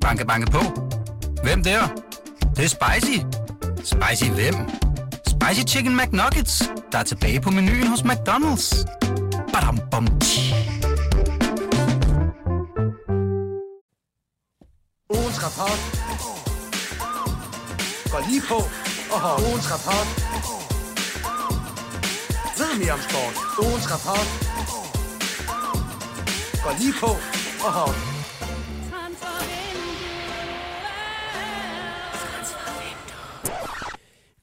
Banke, banke på. Hvem der? Det, det er spicy. Spicy hvem? Spicy Chicken McNuggets, der er tilbage på menuen hos McDonald's. Badum, bom, tji. Ugens rapport. Går lige på. Og ugens rapport. Ved mere om sport. Ugens rapport. Går lige på. Og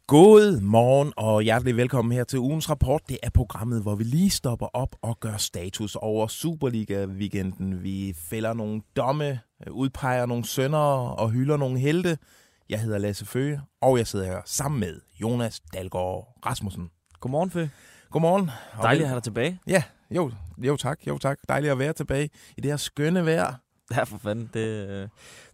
God morgen og hjertelig velkommen her til ugens rapport. Det er programmet, hvor vi lige stopper op og gør status over Superliga-weekenden. Vi fælder nogle domme, udpeger nogle sønder og hylder nogle helte. Jeg hedder Lasse Føge, og jeg sidder her sammen med Jonas Dalgaard Rasmussen. Godmorgen, Fø. Godmorgen. Dejligt at have dig tilbage. Ja, jo, jo tak, jo tak. Dejligt at være tilbage i det her skønne vejr. Ja, for fanden. Det, øh,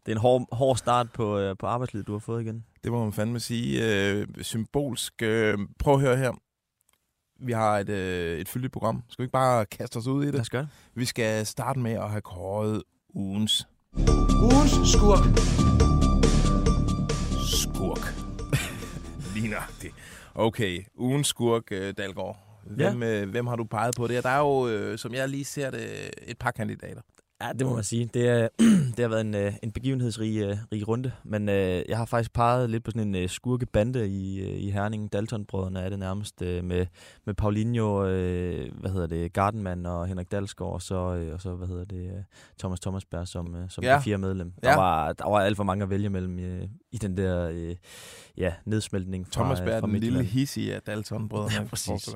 det er en hård, hård start på, øh, på arbejdslivet, du har fået igen. Det må man fandme sige. Øh, symbolsk. Øh, prøv at høre her. Vi har et, øh, et fyldigt program. Skal vi ikke bare kaste os ud i Lad det? os gøre det. Vi skal starte med at have kåret ugens ugens skurk. skurk. Ligner det. Okay, ugens skurk, øh, Dalgaard. Hvem, øh, hvem har du peget på det? Der er jo, øh, som jeg lige ser det, et par kandidater. Ja, det må man sige. Det, er, det har været en, øh, en begivenhedsrig øh, rig runde, men øh, jeg har faktisk peget lidt på sådan en øh, skurkebande i, i Herning. Dalton-brødrene er det nærmest med, med Paulinho, hvad hedder det, Gardenman og Henrik Dalsgaard, og så, og så hvad hedder det, Thomas Thomasberg som, som Ja. fire medlem. Der, Ja. var, der var alt for mange at vælge mellem øh, i den der ja, nedsmeltning fra, Thomas Berg, fra den lille hissige af Dalton-brødrene. Ja, præcis.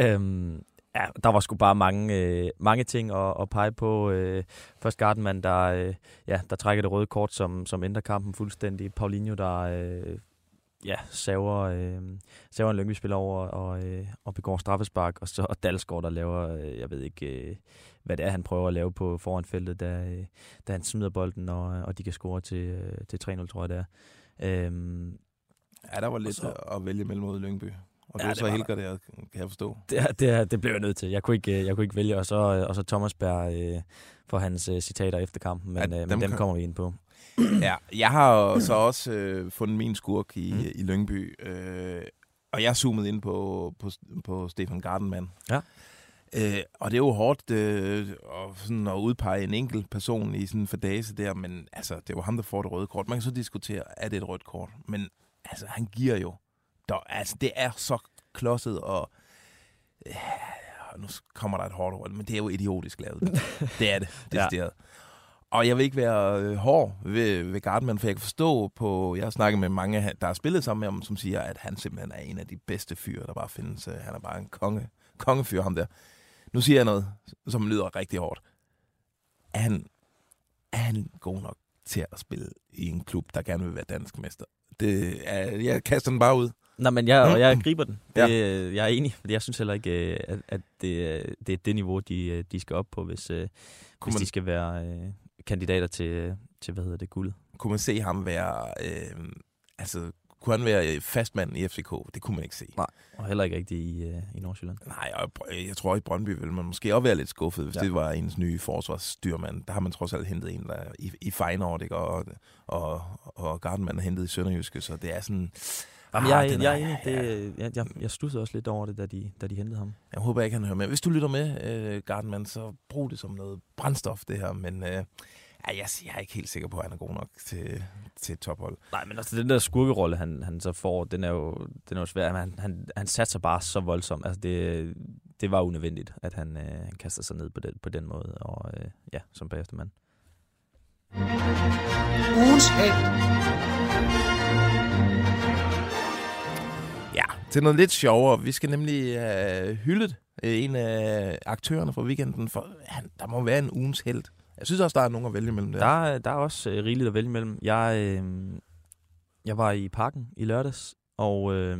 Øhm, ja, der var sgu bare mange, øh, mange ting at, at pege på. Øh, først Gardenman, der, øh, ja, der trækker det røde kort, som, som ændrer kampen fuldstændig. Paulinho, der øh, ja, saver, øh, saver en Lyngby-spiller over og, øh, og begår straffespark. Og så Dalsgaard, der laver, øh, jeg ved ikke, øh, hvad det er, han prøver at lave på foran feltet, da, øh, da han smider bolden, og, og de kan score til, øh, til 3-0, tror jeg det er. Øhm, Ja, der var lidt så- at vælge mellem mod Lyngby. Og Ja, du det så var Helger der, kan jeg forstå. det, det, det blev jeg nødt til. Jeg kunne ikke, øh, jeg kunne ikke vælge, og så, øh, og så Thomas Berg øh, for hans øh, citater efter kampen, men, Ja, øh, dem men dem kan- kommer vi ind på. Ja, jeg har så også øh, fundet min skurk i, Mm. mm. i Lyngby, øh, og jeg zoomede ind på, på, på Stefan Gardenman. Ja. Øh, og det er jo hårdt øh, at, sådan at udpege en enkelt person i sådan en fordase der, men altså, det jo ham, der får det røde kort. Man kan så diskutere, er det et rødt kort? Men altså, han giver jo. Der, altså, det er så klodset, og øh, nu kommer der et hårdt ord, men det er jo idiotisk lavet. det er det, Ja. decideret. Og jeg vil ikke være øh, hård ved, ved Gardman, for jeg kan forstå på, jeg har snakket med mange, der har spillet sammen med ham, som siger, at han simpelthen er en af de bedste fyre, der bare findes. Øh, Han er bare en konge, kongefyr, ham der. Nu siger jeg noget, som lyder rigtig hårdt. Er han, er han god nok til at spille i en klub, der gerne vil være dansk mester? Det er, jeg kaster den bare ud. Nej, men jeg, og Mm. jeg griber den. Det, Ja. ja. Jeg er enig, fordi jeg synes heller ikke, øh, at, at det, øh, det er det niveau, de, øh, de skal op på, hvis, øh, Kunne hvis man, de skal være øh, kandidater til, øh, til, hvad hedder det, guldet. kunne man se ham være, øh, altså, kunne han være fastmand i FCK? Det kunne man ikke se. Nej. Og heller ikke rigtig i, øh, i Nordsjælland. Nej, og jeg tror i Brøndby vil man måske også være lidt skuffet, hvis Ja. det var ens nye forsvarsstyrmand. Der har man trods alt hentet en der er i, i Feyenoord, ikke? Og, og, og Gardenman er hentet i Sønderjyske, så det er sådan... Jamen, Ah, jeg, jeg enig. Det, jeg, jeg, jeg stussede også lidt over det, da de, da de hentede ham. Jeg håber ikke, han hører med. Hvis du lytter med, øh, Gardenman, så brug det som noget brændstof, det her. Men øh, ja, jeg, jeg er ikke helt sikker på, at han er god nok til, til tophold. Nej, men altså den der skurkerolle, han, han så får, den er jo, den er jo svær. Han, han, han satser bare så voldsomt. Altså det, det var unødvendigt, at han, øh, han kaster sig ned på den, på den måde. Og øh, ja, som bagefter mand. Ugens held. Til noget lidt sjovere. Vi skal nemlig have hyldet øh, en af aktørerne fra weekenden, for han, der må være en ugens held. Jeg synes også, der er nogen at vælge mellem der. Der, er- der er også øh, rigeligt at vælge imellem. Jeg, øh, jeg var i parken i lørdags, og øh,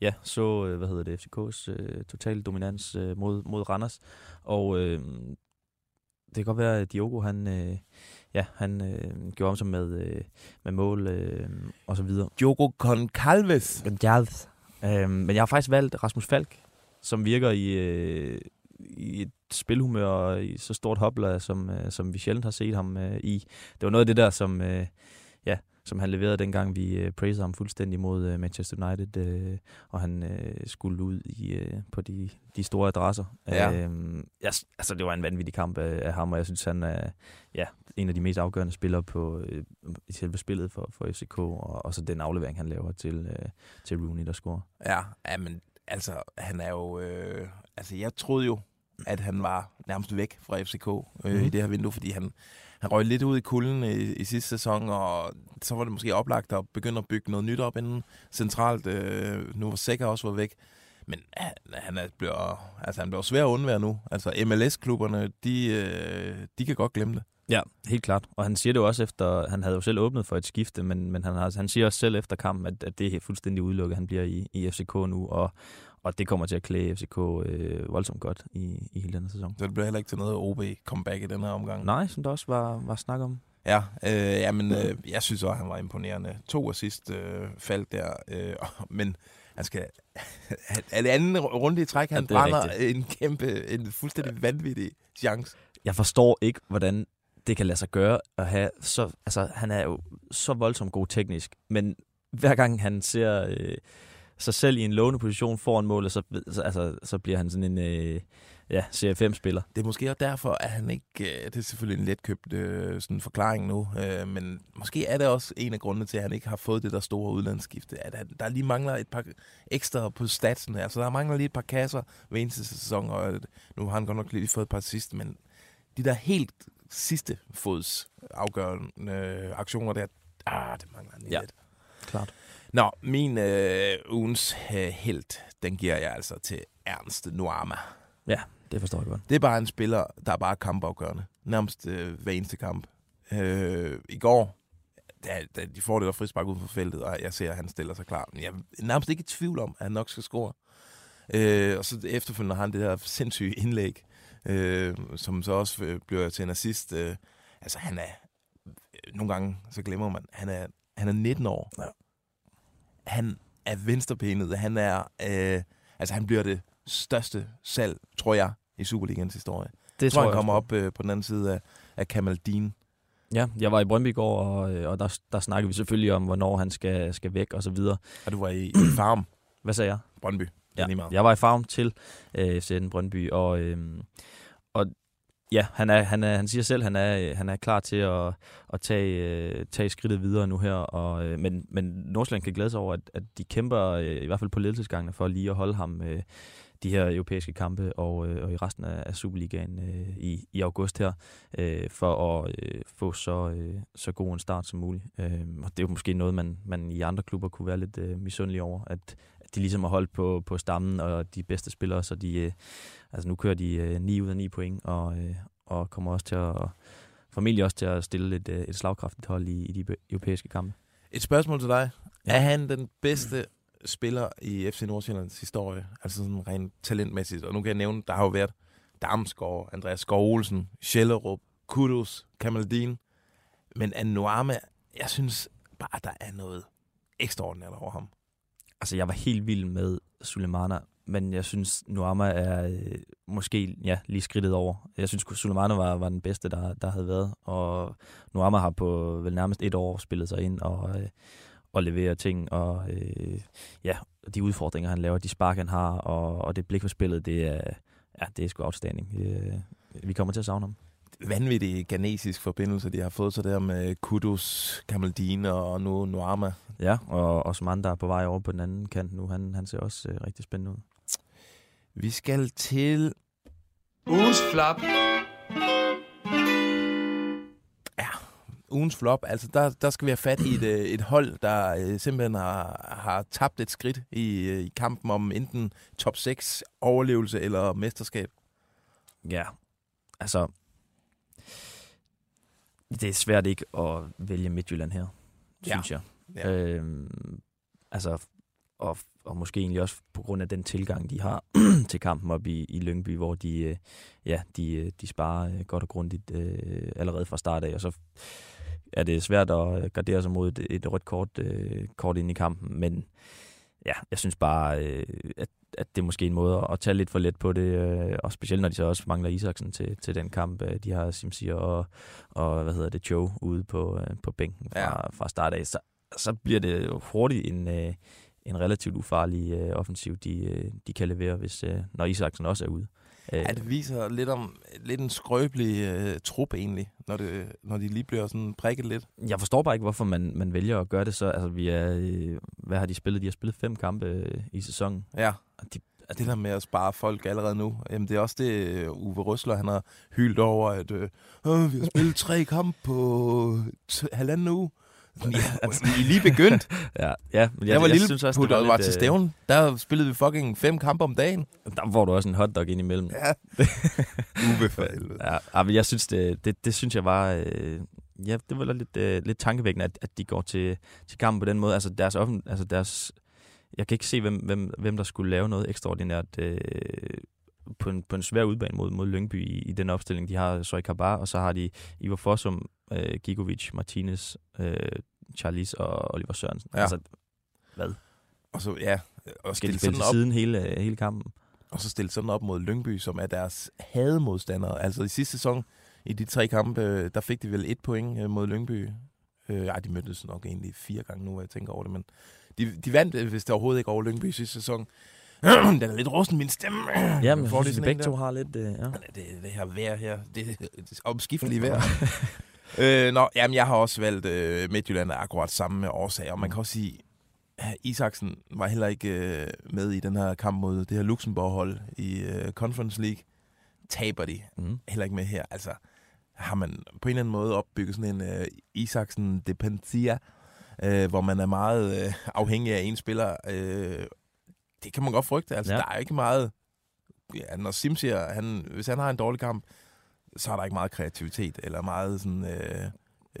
ja, så, øh, hvad hedder det, FCK's øh, total dominans øh, mod, mod Randers. Og øh, det kan godt være, at Diogo, han, øh, ja, han øh, gjorde om sig med, øh, med mål øh, og så videre. Diogo Concalves. Gonzalez. Øhm, men jeg har faktisk valgt Rasmus Falk, som virker i, øh, i et spilhumør og i så stort hopla, som, øh, som vi sjældent har set ham øh, i. Det var noget af det der, som, øh, som han leverede dengang, vi øh, praisede ham fuldstændig mod øh, Manchester United, øh, og han øh, skulle ud i, øh, på de, de store adresser. Ja. Øh, jeg, altså, det var en vanvittig kamp af, af ham, og jeg synes, han er ja, en af de mest afgørende spillere på, øh, i selve spillet for, for FCK, og, og så den aflevering, han laver til, øh, til Rooney, der scorer. Ja, men altså, han er jo... Øh, altså, jeg troede jo, at han var nærmest væk fra FCK øh, Mhm. mm-hmm. i det her vindue, fordi han, han røg lidt ud i kulden i, i sidste sæson, og så var det måske oplagt at begynde at bygge noget nyt op inden centralt. Øh, nu var Sækker også var væk. Men han, han, er, bliver, altså, han bliver svær at undvære nu. Altså MLS-klubberne, de, øh, de kan godt glemme det. Ja, helt klart. Og han siger det jo også efter, han havde jo selv åbnet for et skifte, men, men han, har, han siger også selv efter kampen, at, at det er fuldstændig udelukket, han bliver i, i FCK nu, og, og det kommer til at klæde FCK øh, voldsomt godt i, i hele denne sæson. Så det bliver heller ikke til noget OB comeback i den her omgang. Nej, som der også var, var snak om. Ja, øh, ja men øh, jeg synes også, han var imponerende. To assist øh, faldt der, øh, men han skal... er det anden runde i træk, han Ja, er brænder rigtigt. en kæmpe, en fuldstændig vanvittig chance. Jeg forstår ikke, hvordan det kan lade sig gøre at have så... Altså, han er jo så voldsomt god teknisk, men hver gang han ser øh, sig selv i en lovende position foran målet, så, så, altså, så bliver han sådan en øh, ja, Serie 5-spiller. Det er måske også derfor, at han ikke... Øh, det er selvfølgelig en letkøbt øh, sådan forklaring nu, øh, men måske er det også en af grundene til, at han ikke har fået det der store udlandsskifte. At han, der lige mangler et par ekstra på statsen. Altså, der mangler lige et par kasser ved eneste sæson, og øh, nu har han godt nok lige fået et par sidste, men de der helt sidste fods afgørende øh, aktioner der, ah, det mangler han Ja. lidt. Klart. Nå, min øh, ugens øh, held, den giver jeg altså til Ernst Nuama. Ja, det forstår jeg godt. Det er bare en spiller, der er bare kampafgørende. Nærmest øh, hver eneste kamp. Øh, I går, da, da de får det der frispark ud for feltet, og jeg ser, at han stiller sig klar. Men jeg er nærmest ikke i tvivl om, at han nok skal score. Øh, og så efterfølgende har han det her sindssyge indlæg, øh, som så også øh, bliver til en assist. Øh, altså han er, nogle gange så glemmer man, han er, han er 19 år. Ja. Han er venstrebenet. Han er, øh, altså han bliver det største salg, tror jeg, i Superligans historie. Det Jeg tror, han jeg kommer også op øh, på den anden side af, af Kamaldin. Ja, jeg var i Brøndby i går, og, øh, og der, der snakkede vi selvfølgelig om, hvornår han skal, skal væk og så videre. Og du var i, i Farm, Hvad sagde jeg? Brøndby. Ja, jeg var i farm til øh, FCN Brøndby, og, øh, og ja, han, er, han, er, han siger selv, at han er, øh, han er klar til at, at tage, øh, tage skridtet videre nu her. Og, øh, men, men Nordsjælland kan glæde sig over, at, at de kæmper, i hvert fald på ledelsesgangene, for lige at holde ham de her europæiske kampe og, og i resten af, Superligaen i, i august her, for at få så, så god en start som muligt. Og det er jo måske noget, man, man i andre klubber kunne være lidt misundelig over, at de ligesom har holdt på, på stammen og de bedste spillere, så de, øh, altså nu kører de øh, 9 ud af 9 point, og, øh, og kommer også til at, formentlig også til at stille et, øh, et slagkraftigt hold i, i de europæiske kampe. Et spørgsmål til dig. Ja. Er han den bedste spiller i FC Nordsjællands historie? Altså sådan rent talentmæssigt. Og nu kan jeg nævne, der har jo været Damsgaard, Andreas Skov Olsen, Schellerup, Kudus, Kamaldin. Men Anuama, jeg synes bare, der er noget ekstraordinært over ham. Altså, jeg var helt vild med Sulemana, men jeg synes, Nuama er øh, måske ja, lige skridtet over. Jeg synes, Sulemana var, var den bedste, der, der havde været, og Nuama har på vel nærmest et år spillet sig ind og, øh, og leverer ting, og øh, ja, de udfordringer, han laver, de spark, han har, og, og det blik for spillet, det er, ja, det er sgu outstanding. Øh, vi kommer til at savne ham. vanvittige ganesisk forbindelse, de har fået så der med Kudus, Kamaldine og nu Nuama. Ja, og, som andre er på vej over på den anden kant nu, han, han ser også øh, rigtig spændende ud. Vi skal til Ugens flap. ugens flop, altså der, der skal vi have fat i et, øh, et hold, der øh, simpelthen har, har tabt et skridt i, øh, i kampen om enten top 6 overlevelse eller mesterskab. Ja, altså... Det er svært ikke at vælge Midtjylland her, Ja. synes jeg. Ja. Øhm, altså, og, og måske egentlig også på grund af den tilgang, de har til kampen op i, i Lyngby, hvor de, øh, ja, de, øh, de sparer øh, godt og grundigt øh, allerede fra start af, og så er det svært at øh, gardere sig mod et, et rødt kort, øh, kort ind i kampen, men ja, jeg synes bare, øh, at at det er måske en måde at tage lidt for let på det, øh, og specielt når de så også mangler Isaksen til, til den kamp. Øh, de har Simsier og, og hvad hedder det, Joe ude på, øh, på bænken fra, ja. fra start af. Så, så bliver det hurtigt en, øh, en relativt ufarlig øh, offensiv, de, øh, de kan levere, hvis, øh, når Isaksen også er ude. Ja, det viser lidt om lidt en skrøbelig øh, trup egentlig, når, det, når de lige bliver sådan prikket lidt. Jeg forstår bare ikke, hvorfor man, man vælger at gøre det så. Altså, vi er, øh, hvad har de spillet? De har spillet fem kampe øh, i sæsonen. Ja, de, altså, det der med at spare folk allerede nu, jamen det er også det, Uwe Røsler, han har hyldt over, at øh, vi har spillet tre kampe på halvanden uge. Ja, altså, I er lige begyndt. ja, ja, men jeg, jeg var jeg lille, synes også, det var, var lidt, til stævn. Der spillede vi fucking fem kampe om dagen. Der får du også en hotdog ind imellem. Ja. For Ja, men jeg synes, det, det, det synes jeg var... Øh, ja, det var lidt, øh, lidt tankevækkende, at, at de går til, til kampen på den måde. Altså deres, offen, altså deres jeg kan ikke se, hvem, hvem, hvem der skulle lave noget ekstraordinært øh, på, en, på en svær udbane mod, mod Lyngby i, i den opstilling. De har Soy Kabar, og så har de Ivar Fossum, øh, Gigovic, Martinez, øh, Charles og Oliver Sørensen. Ja. Altså, hvad? Og så, ja. Og Skal de spille til siden hele, hele kampen? Og så stille sådan op mod Lyngby, som er deres hademodstandere. Altså i sidste sæson, i de tre kampe, der fik de vel et point øh, mod Lyngby. Øh, ej, de mødtes nok egentlig fire gange nu, hvor jeg tænker over det, men de, de vandt, øh, hvis det overhovedet ikke over Lyngby sidste sæson. den er lidt rusten, min stemme. Ja, men jeg synes, begge to har lidt... Uh, ja. Det, det her vejr her, det, det omskiftelige vejr. øh, nå, jamen, jeg har også valgt uh, Midtjylland af akkurat samme årsager. Og man kan også sige, at Isaksen var heller ikke uh, med i den her kamp mod det her Luxembourg-hold i uh, Conference League. Taber de. Mm. Heller ikke med her. Altså, har man på en eller anden måde opbygget sådan en uh, Isaksen-dependentia, øh, hvor man er meget øh, afhængig af en spiller. Øh, det kan man godt frygte. Altså, ja. Der er ikke meget... Ja, når Sim siger, han, hvis han har en dårlig kamp, så er der ikke meget kreativitet, eller meget sådan... Øh,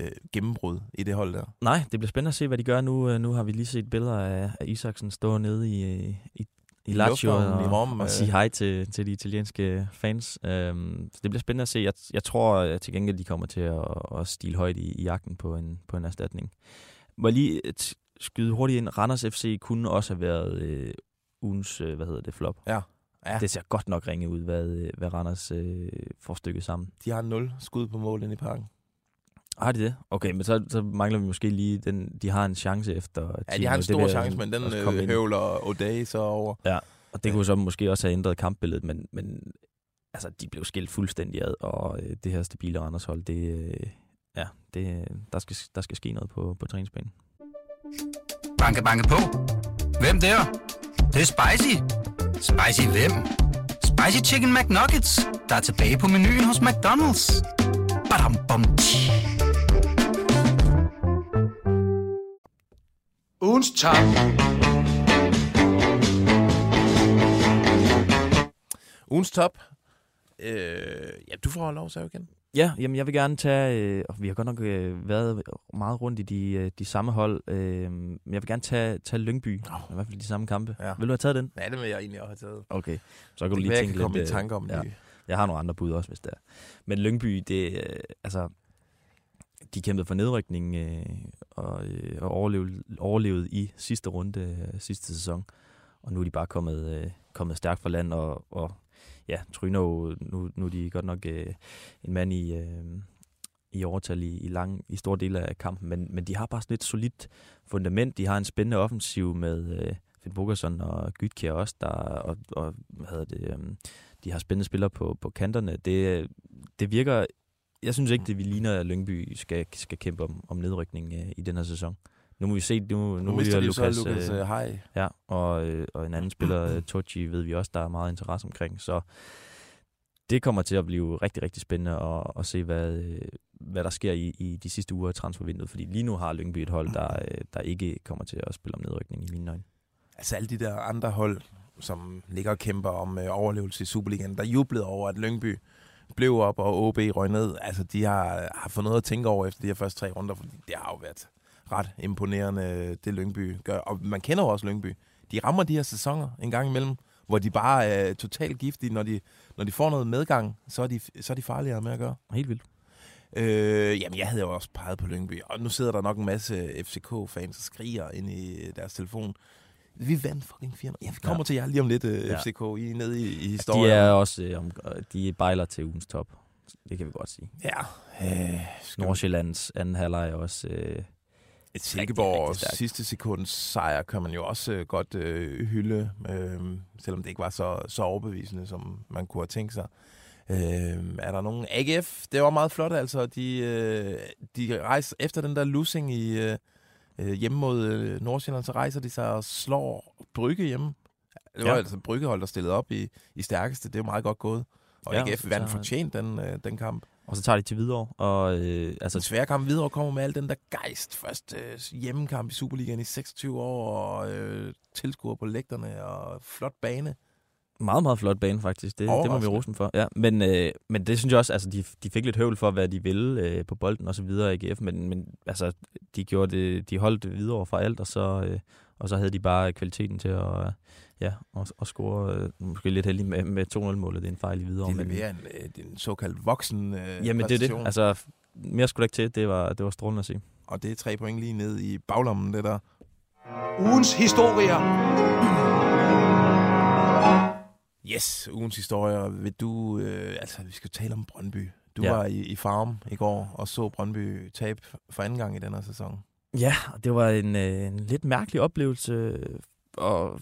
øh, gennembrud i det hold der. Nej, det bliver spændende at se, hvad de gør nu. Øh, nu har vi lige set billeder af, af Isaksen stå nede i, i, i Lazio og, i Rom, og øh. sige hej til, til de italienske fans. Øhm, så det bliver spændende at se. Jeg, jeg tror at til gengæld, de kommer til at, at stile højt i, i jagten på en, på en erstatning. Må lige skyde hurtigt ind. Randers FC kunne også have været øh, ugens, øh, hvad hedder det, flop. Ja. ja. Det ser godt nok ringe ud, hvad, øh, hvad Randers øh, får stykket sammen. De har 0 skud på mål ind i parken. Har de det? Okay, men så, så mangler vi måske lige, den, de har en chance efter... Ja, de har en stor chance, men den øh, høvler O'Day så over. Ja, og det ja. kunne så måske også have ændret kampbilledet, men, men altså, de blev skilt fuldstændig ad, og øh, det her stabile Randers hold, det, øh, ja, det, der, skal, der skal ske noget på, på træningsbanen. Banke, banke på. Hvem der? Det, er spicy. Spicy hvem? Spicy Chicken McNuggets, der er tilbage på menuen hos McDonald's. Badum, bom, Ugens top. Ugens top. Øh, ja, du får lov at igen. Ja, jamen jeg vil gerne tage, øh, og vi har godt nok øh, været meget rundt i de, øh, de samme hold, øh, men jeg vil gerne tage, tage Lyngby, oh. i hvert fald de samme kampe. Ja. Vil du have taget den? Ja, det vil jeg egentlig også have taget. Okay, så kan det du lige tænke lidt. komme i øh, tanke om ja. det. Jeg har nogle andre bud også, hvis det er. Men Lyngby, det øh, altså, de kæmpede for nedrykning øh, og, øh, og overlevede, overlevede i sidste runde øh, sidste sæson. Og nu er de bare kommet, øh, kommet stærkt fra land og, og ja, Tryno, nu, nu er de godt nok øh, en mand i, øh, i overtal i, i, lang, i store dele af kampen, men, men de har bare sådan et solidt fundament. De har en spændende offensiv med øh, Finn Bogerson og Gytkjær også, der, og, og hvad hedder det, øh, de har spændende spillere på, på kanterne. Det, det virker, jeg synes ikke, det vi ligner, at Lyngby skal, skal kæmpe om, om nedrykning øh, i den her sæson. Nu må vi se, nu, nu, nu mister de Lukas, så Lukas øh, Hej. Ja, og, øh, og en anden spiller, øh, Tochi, ved vi også, der er meget interesse omkring. Så det kommer til at blive rigtig, rigtig spændende at, at se, hvad, øh, hvad der sker i, i de sidste uger af transfervinduet. Fordi lige nu har Lyngby et hold, der, øh, der ikke kommer til at spille om nedrykning i mine øjne. Altså alle de der andre hold, som ligger og kæmper om øh, overlevelse i Superligaen, der jublede over, at Lyngby blev op, og OB røg ned. Altså, de har, har fået noget at tænke over efter de her første tre runder, fordi det har jo været ret imponerende, det Lyngby gør. Og man kender jo også Lyngby. De rammer de her sæsoner en gang imellem, hvor de bare er totalt giftige. Når de, når de får noget medgang, så er de, så er de farligere med at gøre. Helt vildt. Øh, jamen, jeg havde jo også peget på Lyngby, og nu sidder der nok en masse FCK-fans og skriger ind i deres telefon. Vi vandt fucking 4 Ja, vi kommer ja. til jer lige om lidt, uh, ja. FCK. I er nede i, i historien. De er også øh, om, de er bejler til ugens top. Det kan vi godt sige. Ja. Øh, Nordsjællands anden halvleg er også... Øh, et Silkeborg sidste sekunds sejr kan man jo også øh, godt øh, hylde, øh, selvom det ikke var så, så overbevisende, som man kunne have tænkt sig. Øh, er der nogen AGF? Det var meget flot, altså. De, øh, de rejser efter den der losing i øh, øh hjemme mod øh, Nordsjælland, så rejser de sig og slår Brygge hjemme. Det var ja. altså Bryggehold, der stillede op i, i stærkeste. Det er meget godt gået. Og ja, AGF vandt fortjent den, øh, den kamp. Og så tager de til videre. Og, øh, altså... Den svære kamp videre kommer med al den der gejst. Først øh, hjemmekamp i Superligaen i 26 år, og øh, tilskuer på lægterne, og flot bane. Meget, meget flot bane, faktisk. Det, det må vi rose for. Ja, men, øh, men det synes jeg også, altså, de, de fik lidt høvl for, hvad de ville øh, på bolden og så videre i AGF, men, men altså, de, gjorde det, de holdt videre fra alt, og så, øh, og så havde de bare kvaliteten til at, ja, og, og score øh, måske lidt heldig med, med 2-0-målet. Det er en fejl i videre. Det er mere en, øh, en såkaldt voksen øh, Jamen det er det. Altså, mere skulle ikke til. Det var, det var strålende at se. Og det er tre point lige ned i baglommen, det der. Ugens historier. Yes, ugens historier. Vil du, øh, altså vi skal tale om Brøndby. Du ja. var i, i farm i går og så Brøndby tabe for anden gang i denne sæson. Ja, det var en, øh, en lidt mærkelig oplevelse, og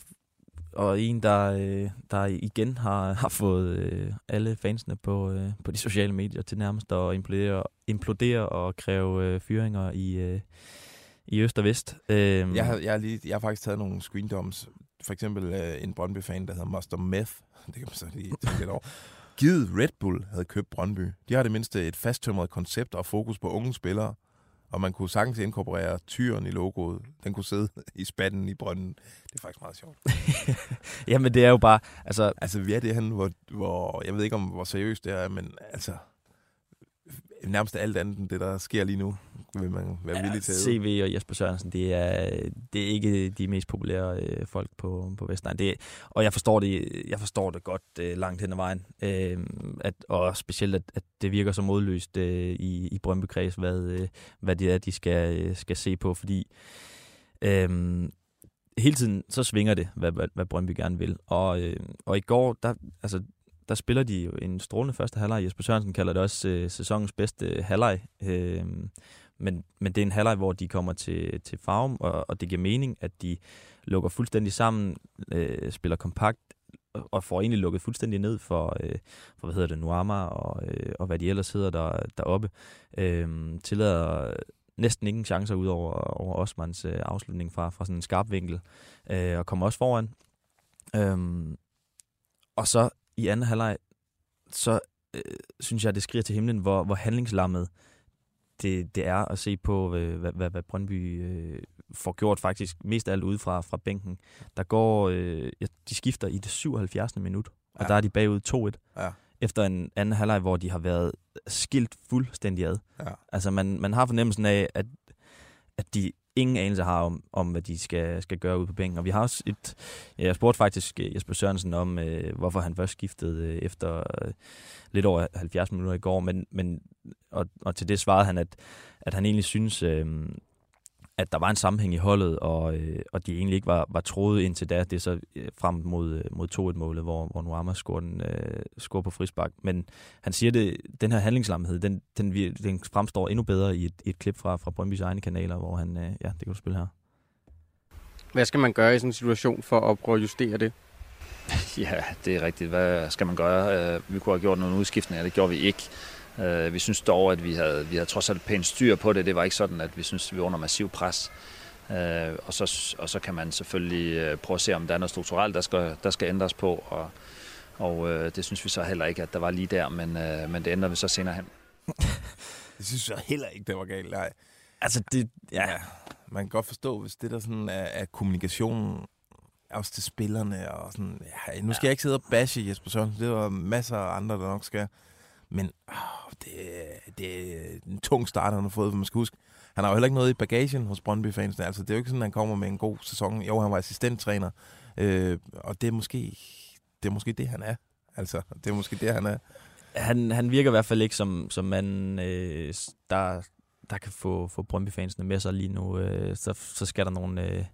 og en, der, øh, der igen har, har fået øh, alle fansene på, øh, på de sociale medier til nærmest at implodere, implodere og kræve øh, fyringer i, øh, i øst og vest. Øh, jeg, har, jeg, har lige, jeg har faktisk taget nogle screendoms. For eksempel øh, en Brøndby-fan, der hedder Master Meth. Det kan man så lige tænke lidt over. Givet Red Bull havde købt Brøndby. De har det mindste et fasttømret koncept og fokus på unge spillere og man kunne sagtens inkorporere tyren i logoet. Den kunne sidde i spanden i brønden. Det er faktisk meget sjovt. Jamen, det er jo bare... Altså, altså vi er det her, hvor, hvor... Jeg ved ikke, om hvor seriøst det er, men altså nærmest alt andet end det, der sker lige nu, vil man være ja, villig til CV og Jesper Sørensen, det er, det er ikke de mest populære øh, folk på, på Vestegn. Det, og jeg forstår det, jeg forstår det godt øh, langt hen ad vejen. Øh, at, og specielt, at, at det virker så modløst øh, i, i Brøndby Kreds, hvad, øh, hvad det er, de skal, øh, skal se på, fordi øh, hele tiden så svinger det, hvad, hvad, hvad Brøndby gerne vil. Og, øh, og i går, der, altså, der spiller de jo en strålende første halvleg. Jesper Sørensen kalder det også øh, sæsonens bedste halvleg. Øh, men, men det er en halvleg, hvor de kommer til, til farm, og, og det giver mening, at de lukker fuldstændig sammen, øh, spiller kompakt, og får egentlig lukket fuldstændig ned for, øh, for hvad hedder det, Nuama og, øh, og hvad de ellers hedder der, deroppe. Øh, tillader næsten ingen chancer ud over, over Osmans øh, afslutning fra, fra sådan en skarp vinkel, øh, og kommer også foran. Øh, og så i anden halvleg, så øh, synes jeg, det skriger til himlen, hvor, hvor handlingslammet det, det er at se på, hvad, hvad, hvad Brøndby øh, får gjort faktisk mest af alt ud fra, fra bænken. Der går, øh, ja, de skifter i det 77. minut, og ja. der er de bagud 2-1. Ja. Efter en anden halvleg, hvor de har været skilt fuldstændig ad. Ja. Altså man, man har fornemmelsen af, at, at de ingen anelse har om, om hvad de skal, skal gøre ud på bænken. Og vi har også et... Jeg spurgte faktisk øh, Jesper Sørensen om, øh, hvorfor han først skiftede øh, efter øh, lidt over 70 minutter i går, men, men og, og til det svarede han, at, at han egentlig synes, øh, at der var en sammenhæng i holdet, og, øh, og de egentlig ikke var, var troet indtil da. Det er så øh, frem mod, øh, mod 2-1-målet, hvor, hvor Nuama scorer, den, øh, scorer på frisbak. Men han siger, det den her handlingslamhed, den, den, den fremstår endnu bedre i et, et klip fra, fra Brøndby's egne kanaler, hvor han, øh, ja, det kan du spille her. Hvad skal man gøre i sådan en situation for at prøve at justere det? Ja, det er rigtigt. Hvad skal man gøre? Vi kunne have gjort nogle udskiftninger, det gjorde vi ikke. Øh, vi synes dog, at vi havde, vi havde trods alt pænt styr på det. Det var ikke sådan, at vi synes, at vi var under massiv pres. Øh, og, så, og så kan man selvfølgelig øh, prøve at se, om der er noget strukturelt, der skal, der skal ændres på. Og, og øh, det synes vi så heller ikke, at der var lige der, men, øh, men det ændrer vi så senere hen. det synes jeg heller ikke, det var galt. Nej. Altså, det, ja. ja. Man kan godt forstå, hvis det der sådan er, er kommunikationen også til spillerne og sådan, ja, nu skal ja. jeg ikke sidde og bashe Jesper Sørensen, det var masser af andre, der nok skal. Men øh, det, det er en tung start, han har fået, man skal huske. Han har jo heller ikke noget i bagagen hos Brøndby-fansene. Altså, det er jo ikke sådan, at han kommer med en god sæson. Jo, han var assistenttræner. Øh, og det er måske det, er måske det, han er. Altså, det er måske det, han er. Han, han virker i hvert fald ikke som, som manden, øh, der der kan få, få Brøndby-fansene med sig lige nu. Øh, så, så skal der nogle øh,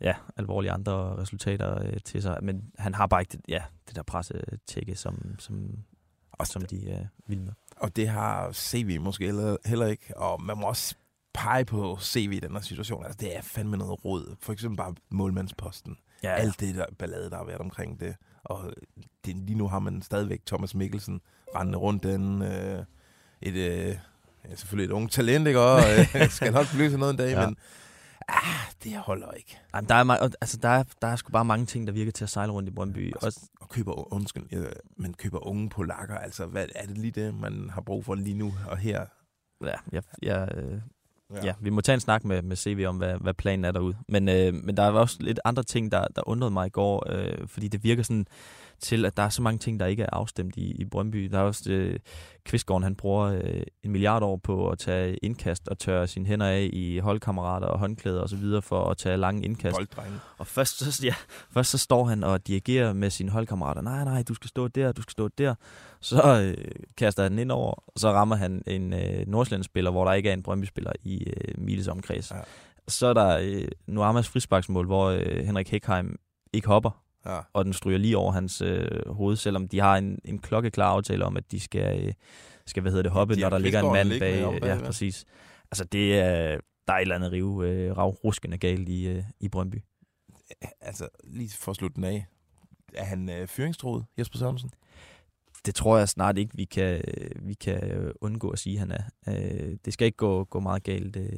ja, alvorlige andre resultater øh, til sig. Men han har bare ikke det, ja, det der pressetække, som, som, og, som de er vilde med. og det har CV måske heller, heller ikke. Og man må også pege på CV i den her situation. Altså, det er fandme noget råd. For eksempel bare målmandsposten. Ja, Ja. Alt det der ballade, der har været omkring det. Og det, lige nu har man stadigvæk Thomas Mikkelsen rendende rundt den. Øh, et, øh, selvfølgelig et ungt talent, ikke? Og øh, skal nok blive til noget en dag, ja. men ah, det holder ikke. Ej, men der, er, altså, der, er, der er sgu bare mange ting, der virker til at sejle rundt i Brøndby. Også, Og køber, undskyld, ja, men køber unge polakker, altså hvad, er det lige det, man har brug for lige nu og her? ja, jeg, jeg, øh, Ja. ja, vi må tage en snak med, med CV om, hvad, hvad planen er derude. Men, øh, men der er også lidt andre ting, der, der undrede mig i går, øh, fordi det virker sådan til, at der er så mange ting, der ikke er afstemt i, i Brøndby. Der er også, øh, Kvistgården, han bruger øh, en milliard år på at tage indkast og tørre sine hænder af i holdkammerater og håndklæder og så videre for at tage lange indkast. Bolddrenge. Og først så, ja, først så står han og dirigerer med sine holdkammerater. Nej, nej, du skal stå der, du skal stå der. Så øh, kaster han ind over, og så rammer han en øh, Nordsjællandsspiller, hvor der ikke er en Brøndby-spiller i øh, Miles omkreds. Ja. Så er der øh, Nuamas frisparksmål, hvor øh, Henrik Hekheim ikke hopper, Ja. og den stryger lige over hans øh, hoved, selvom de har en, en klokkeklar aftale om, at de skal, øh, skal hvad hedder det, hoppe, De når der ligger en mand bag. om Øh, bagved. ja, præcis. Altså det er, der er et eller andet rive, øh, ravruskende galt i, øh, i Brøndby. Altså, lige for at slutte den af. Er han øh, fyringstroet, Jesper Sørensen? det tror jeg snart ikke, vi kan, vi kan øh, undgå at sige, at han er. Øh, det skal ikke gå, gå meget galt. Øh,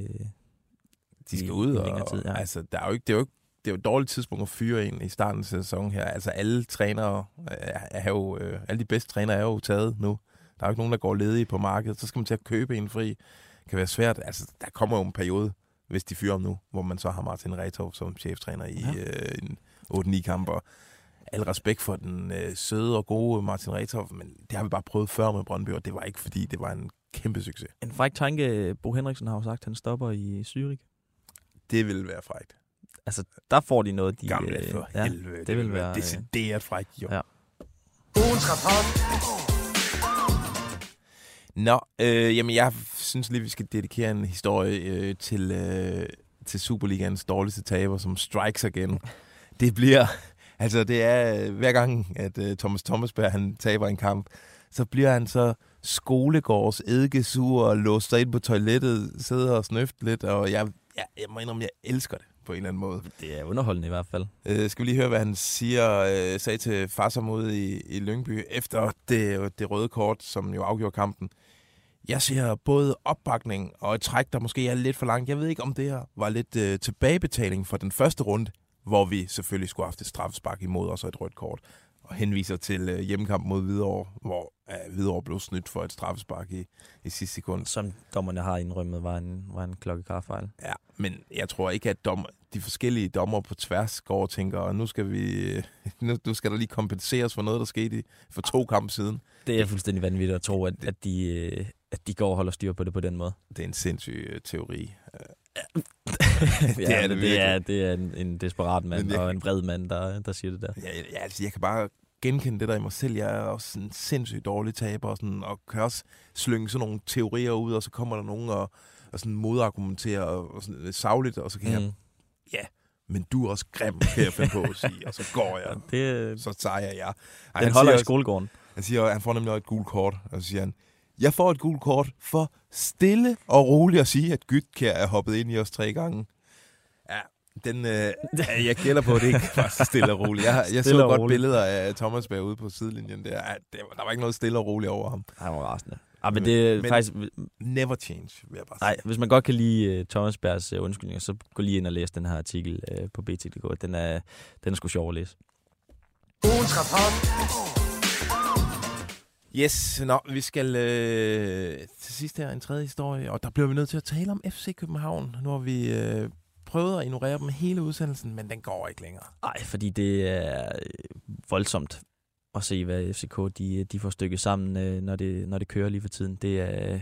De skal i- ud, og, tid, ja. altså, der er jo ikke, det er jo ikke det er jo et dårligt tidspunkt at fyre en i starten af sæsonen her. Altså alle trænere er, er jo, øh, alle de bedste trænere er jo taget nu. Der er jo ikke nogen, der går ledige på markedet. Så skal man til at købe en fri. Det kan være svært. Altså, der kommer jo en periode, hvis de fyrer om nu, hvor man så har Martin Retov som cheftræner i Ja. øh, en 8-9 kamper. Al respekt for den øh, søde og gode Martin Retov, men det har vi bare prøvet før med Brøndby, og det var ikke, fordi det var en kæmpe succes. en fræk tanke, Bo Henriksen har jo sagt, at han stopper i Zürich. Det ville være frækt. Altså, der får de noget, de... Gamle øh, for ja, helvede. Det, det vil ville være øh, decideret frækt, jo. ja. Ugens rapport. Nå, øh, jamen jeg synes lige, vi skal dedikere en historie øh, til, øh, til Superligans dårligste taber, som strikes igen. Det bliver, altså det er øh, hver gang, at øh, Thomas Thomasberg han taber en kamp, så bliver han så skolegårds eddikesur og låst sig ind på toilettet, sidder og snøfter lidt, og jeg, jeg, jeg må indrømme, jeg elsker det på en eller anden måde. Det er underholdende i hvert fald. Øh, skal vi lige høre, hvad han siger, øh, sagde til Farsam ude i, i Lyngby efter det, det røde kort, som jo afgjorde kampen. Jeg ser både opbakning og et træk, der måske er lidt for langt. Jeg ved ikke, om det her var lidt øh, tilbagebetaling for den første runde, hvor vi selvfølgelig skulle have haft et straffespark imod os og et rødt kort. Og henviser til øh, hjemmekamp mod Hvidovre, hvor øh, Hvidovre blev snydt for et straffespark i, i sidste sekund. Som dommerne har indrømmet, var en, var en klokkeklar fejl. Ja, men jeg tror ikke, at dommer, de forskellige dommer på tværs går og tænker, nu skal, vi, nu, nu skal der lige kompenseres for noget, der skete i- for to kampe siden. Det er fuldstændig vanvittigt at tro, at, at, de, øh, at de går og holder styr på det på den måde. Det er en sindssyg øh, teori. ja, det er det det virkelig. er, det er en, en desperat mand jeg- og en bred mand, der, der siger det der. Ja, ja, altså, jeg kan bare genkende det der i mig selv. Jeg er også en sindssygt dårlig taber, og, sådan, og kan også slynge sådan nogle teorier ud, og så kommer der nogen og, og sådan modargumenterer og, og sådan savligt, og så kan mm. jeg, Mm. men du er også grim, kan jeg finde på at sige, og så går jeg. Det, øh, Så tager jeg jer. Ej, den han holder i skolegården. Han siger, han får nemlig også et gult kort, og så siger han, jeg får et gult kort for stille og roligt at sige, at Gytkær er hoppet ind i os tre gange. Den, øh, jeg gælder på, at det ikke var så stille og roligt. Jeg, jeg så godt roligt. billeder af Thomas Berg ude på sidelinjen. Der, der var ikke noget stille og roligt over ham. Han var rasende. Ja, men det er men- faktisk... Never change, vil jeg bare Nej, sige. hvis man godt kan lide uh, Thomas Bergs uh, undskyldninger, så gå lige ind og læs den her artikel uh, på BT.dk. Den er, den er sgu sjov at læse. Ugens rapport. Yes, nå, vi skal øh, til sidst her en tredje historie, og der bliver vi nødt til at tale om FC København. Nu har vi øh, prøvet at ignorere dem hele udsendelsen, men den går ikke længere. Nej, fordi det er øh, voldsomt at se, hvad FCK de, de får stykket sammen, øh, når det, når det kører lige for tiden. Det er,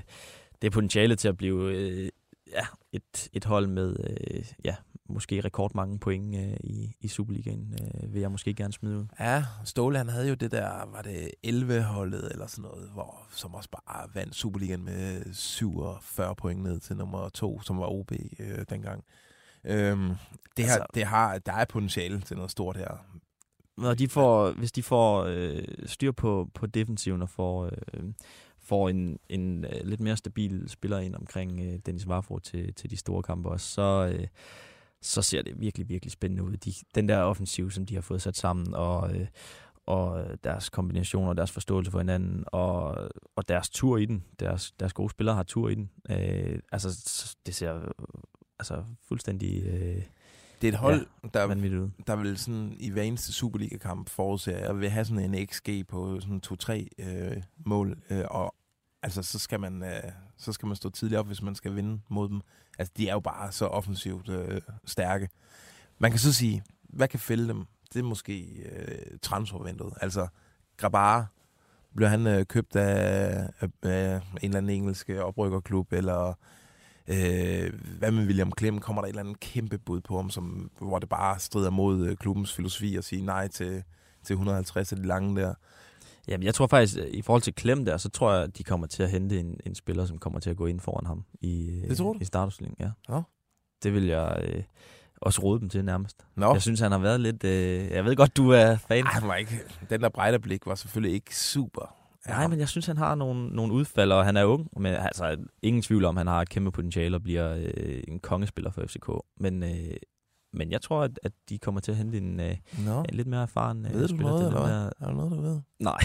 det er potentiale til at blive øh, ja, et, et hold med, øh, ja, måske rekordmange point øh, i, i Superligaen, øh, vil jeg måske gerne smide ud. Ja, Ståle han havde jo det der, var det 11-holdet eller sådan noget, hvor, som også bare vandt Superligaen med 47 point ned til nummer to, som var OB øh, dengang. Øhm, det, Altså- det har, der er potentiale til noget stort her. Når de får, hvis de får øh, styr på, på defensiven og får, øh, får en, en øh, lidt mere stabil spiller ind omkring øh, Dennis Varfro til, til de store kampe også, så, øh, så ser det virkelig, virkelig spændende ud. De, den der offensiv, som de har fået sat sammen, og, øh, og deres kombinationer, deres forståelse for hinanden, og, og deres tur i den, deres, deres gode spillere har tur i den. Øh, altså, det ser altså, fuldstændig øh, Det er et hold, ja, der, ud. der vil sådan i hver eneste Superliga-kamp forudse, at vil have sådan en XG på sådan 2-3 øh, mål, øh, og altså så skal man øh, så skal man stå tidligt op, hvis man skal vinde mod dem. Altså de er jo bare så offensivt øh, stærke. Man kan så sige, hvad kan fælde dem? Det er måske øh, transfervinduet. Altså Grabara, bliver han øh, købt af, af, af en eller anden engelsk oprykkerklub, eller Øh, hvad med William Klem? Kommer der et eller andet kæmpe bud på ham, som, hvor det bare strider mod øh, klubbens filosofi at sige nej til, til 150 af de lange der? Jamen, jeg tror faktisk, i forhold til Klem der, så tror jeg, at de kommer til at hente en, en spiller, som kommer til at gå ind foran ham i, øh, Det tror du? i startopstillingen. Ja. Ja. Det vil jeg øh, også råde dem til nærmest. Nå, Jeg synes, han har været lidt... Øh, jeg ved godt, du er fan. Ej, ikke, den der brejderblik var selvfølgelig ikke super. Nej, men jeg synes, han har nogle, nogle udfald, og han er ung. Men altså, ingen tvivl om, han har et kæmpe potentiale og bliver øh, en kongespiller for FCK. Men, øh, men jeg tror, at, at de kommer til at hente en, øh, en lidt mere erfaren øh, ved spiller noget, til eller der. Er der noget, du ved? Nej,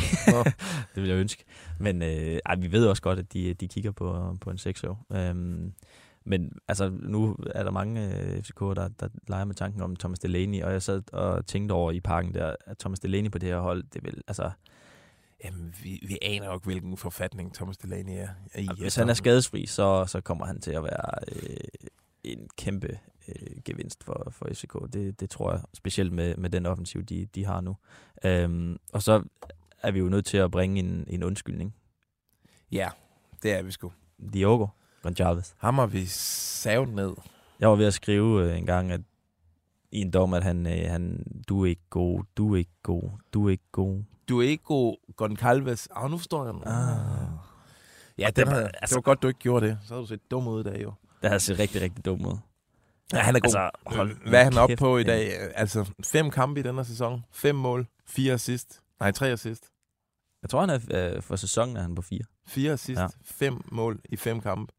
det vil jeg ønske. Men øh, ej, vi ved også godt, at de, de kigger på, på en 6 øhm, Men altså, nu er der mange øh, FCK'er, der, der leger med tanken om Thomas Delaney, og jeg sad og tænkte over i parken der, at Thomas Delaney på det her hold, det vil, altså, Jamen, vi, vi aner jo ikke, hvilken forfatning Thomas Delaney er i. hvis han er skadesfri, så, så kommer han til at være øh, en kæmpe øh, gevinst for, for FCK. Det, det tror jeg, specielt med, med den offensiv, de, de har nu. Øhm, og så er vi jo nødt til at bringe en, en undskyldning. Ja, det er vi sgu. Diogo Gonçalves. Ham har vi savet ned. Jeg var ved at skrive øh, en gang, at i en dom, at han, øh, han, du er ikke god, du er ikke god, du er ikke god. Duego Goncalves. Ah, jeg den. Ah. Ja, det var- havde, altså- det var godt, du ikke gjorde det. Så havde du set dum ud i dag, jo. Det har set rigtig, rigtig dumt ud. Ja, han er god. Altså, hold Hvad er han oppe på i dag? Altså, fem kampe i den her sæson. Fem mål. Fire assist. Nej, tre assist. Jeg tror, han er øh, for sæsonen er han på fire. Fire assist. Ja. Fem mål i fem kampe.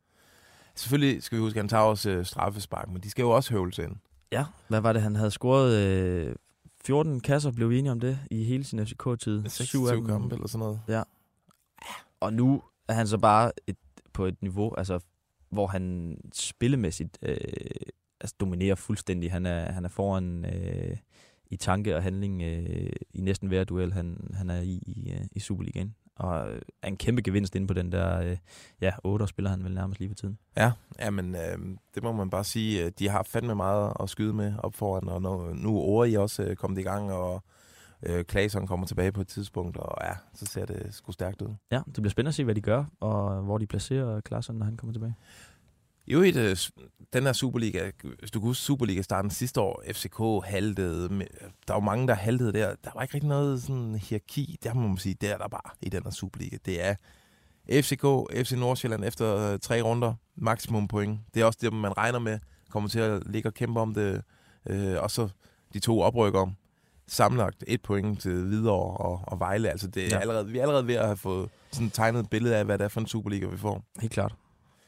Selvfølgelig skal vi huske, at han tager også øh, straffespark, men de skal jo også høvles ind. Ja. Hvad var det, han havde scoret? Øh, 14 kasser, blev enige om det, i hele sin FCK-tid. Syv af 26 dem- kampe eller sådan noget. Og nu er han så bare et, på et niveau, altså, hvor han spillemæssigt øh, altså, dominerer fuldstændig. Han er, han er foran øh, i tanke og handling øh, i næsten hver duel, han, han er i i, øh, i Superligaen. Og øh, er en kæmpe gevinst inde på den der, øh, ja, 8 spiller han vel nærmest lige for tiden. Ja, jamen, øh, det må man bare sige. øh, De har fandme meget at skyde med op foran, og nu, nu er Ori også øh, kommet i gang, og øh, Claesson kommer tilbage på et tidspunkt, og ja, så ser det sgu stærkt ud. Ja, det bliver spændende at se, hvad de gør, og hvor de placerer Klaassen, når han kommer tilbage. I øvrigt, øh, den her Superliga, hvis du kan huske Superliga-starten sidste år, FCK haltede, med, der var mange, der haltede der. Der var ikke rigtig noget sådan hierarki, der må man sige, det er der bare i den her Superliga. Det er FCK, FC Nordsjælland efter øh, tre runder, maksimum point. Det er også det, man regner med, kommer til at ligge og kæmpe om det. Øh, og så de to oprykker om. Sammenlagt et point til Hvidovre og, og Vejle. Altså det er ja. allerede, vi er allerede ved at have fået sådan tegnet et billede af, hvad det er for en Superliga, vi får. Helt klart.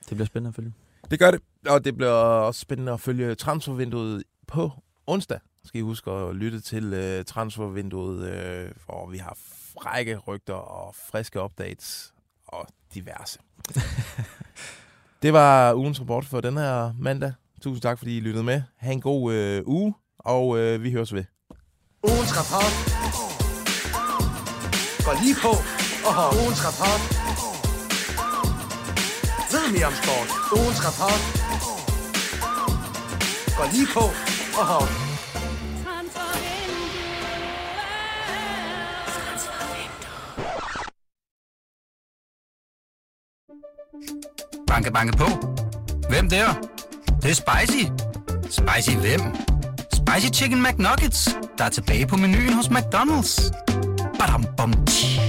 Det bliver spændende at følge. Det gør det, og det bliver også spændende at følge transfervinduet på onsdag. Skal I huske at lytte til uh, transfervinduet, uh, hvor vi har frække rygter og friske updates og diverse. det var ugens rapport for den her mandag. Tusind tak, fordi I lyttede med. Ha' en god uh, uge, og uh, vi høres ved. Ugens rapport går lige på og har ugens rapport. Ugens rapport går lige på og har Banke, banke på. Hvem der? Det, det er spicy. Spicy hvem? Spicy Chicken McNuggets, der er tilbage på menuen hos McDonald's. Badum, bom, tji.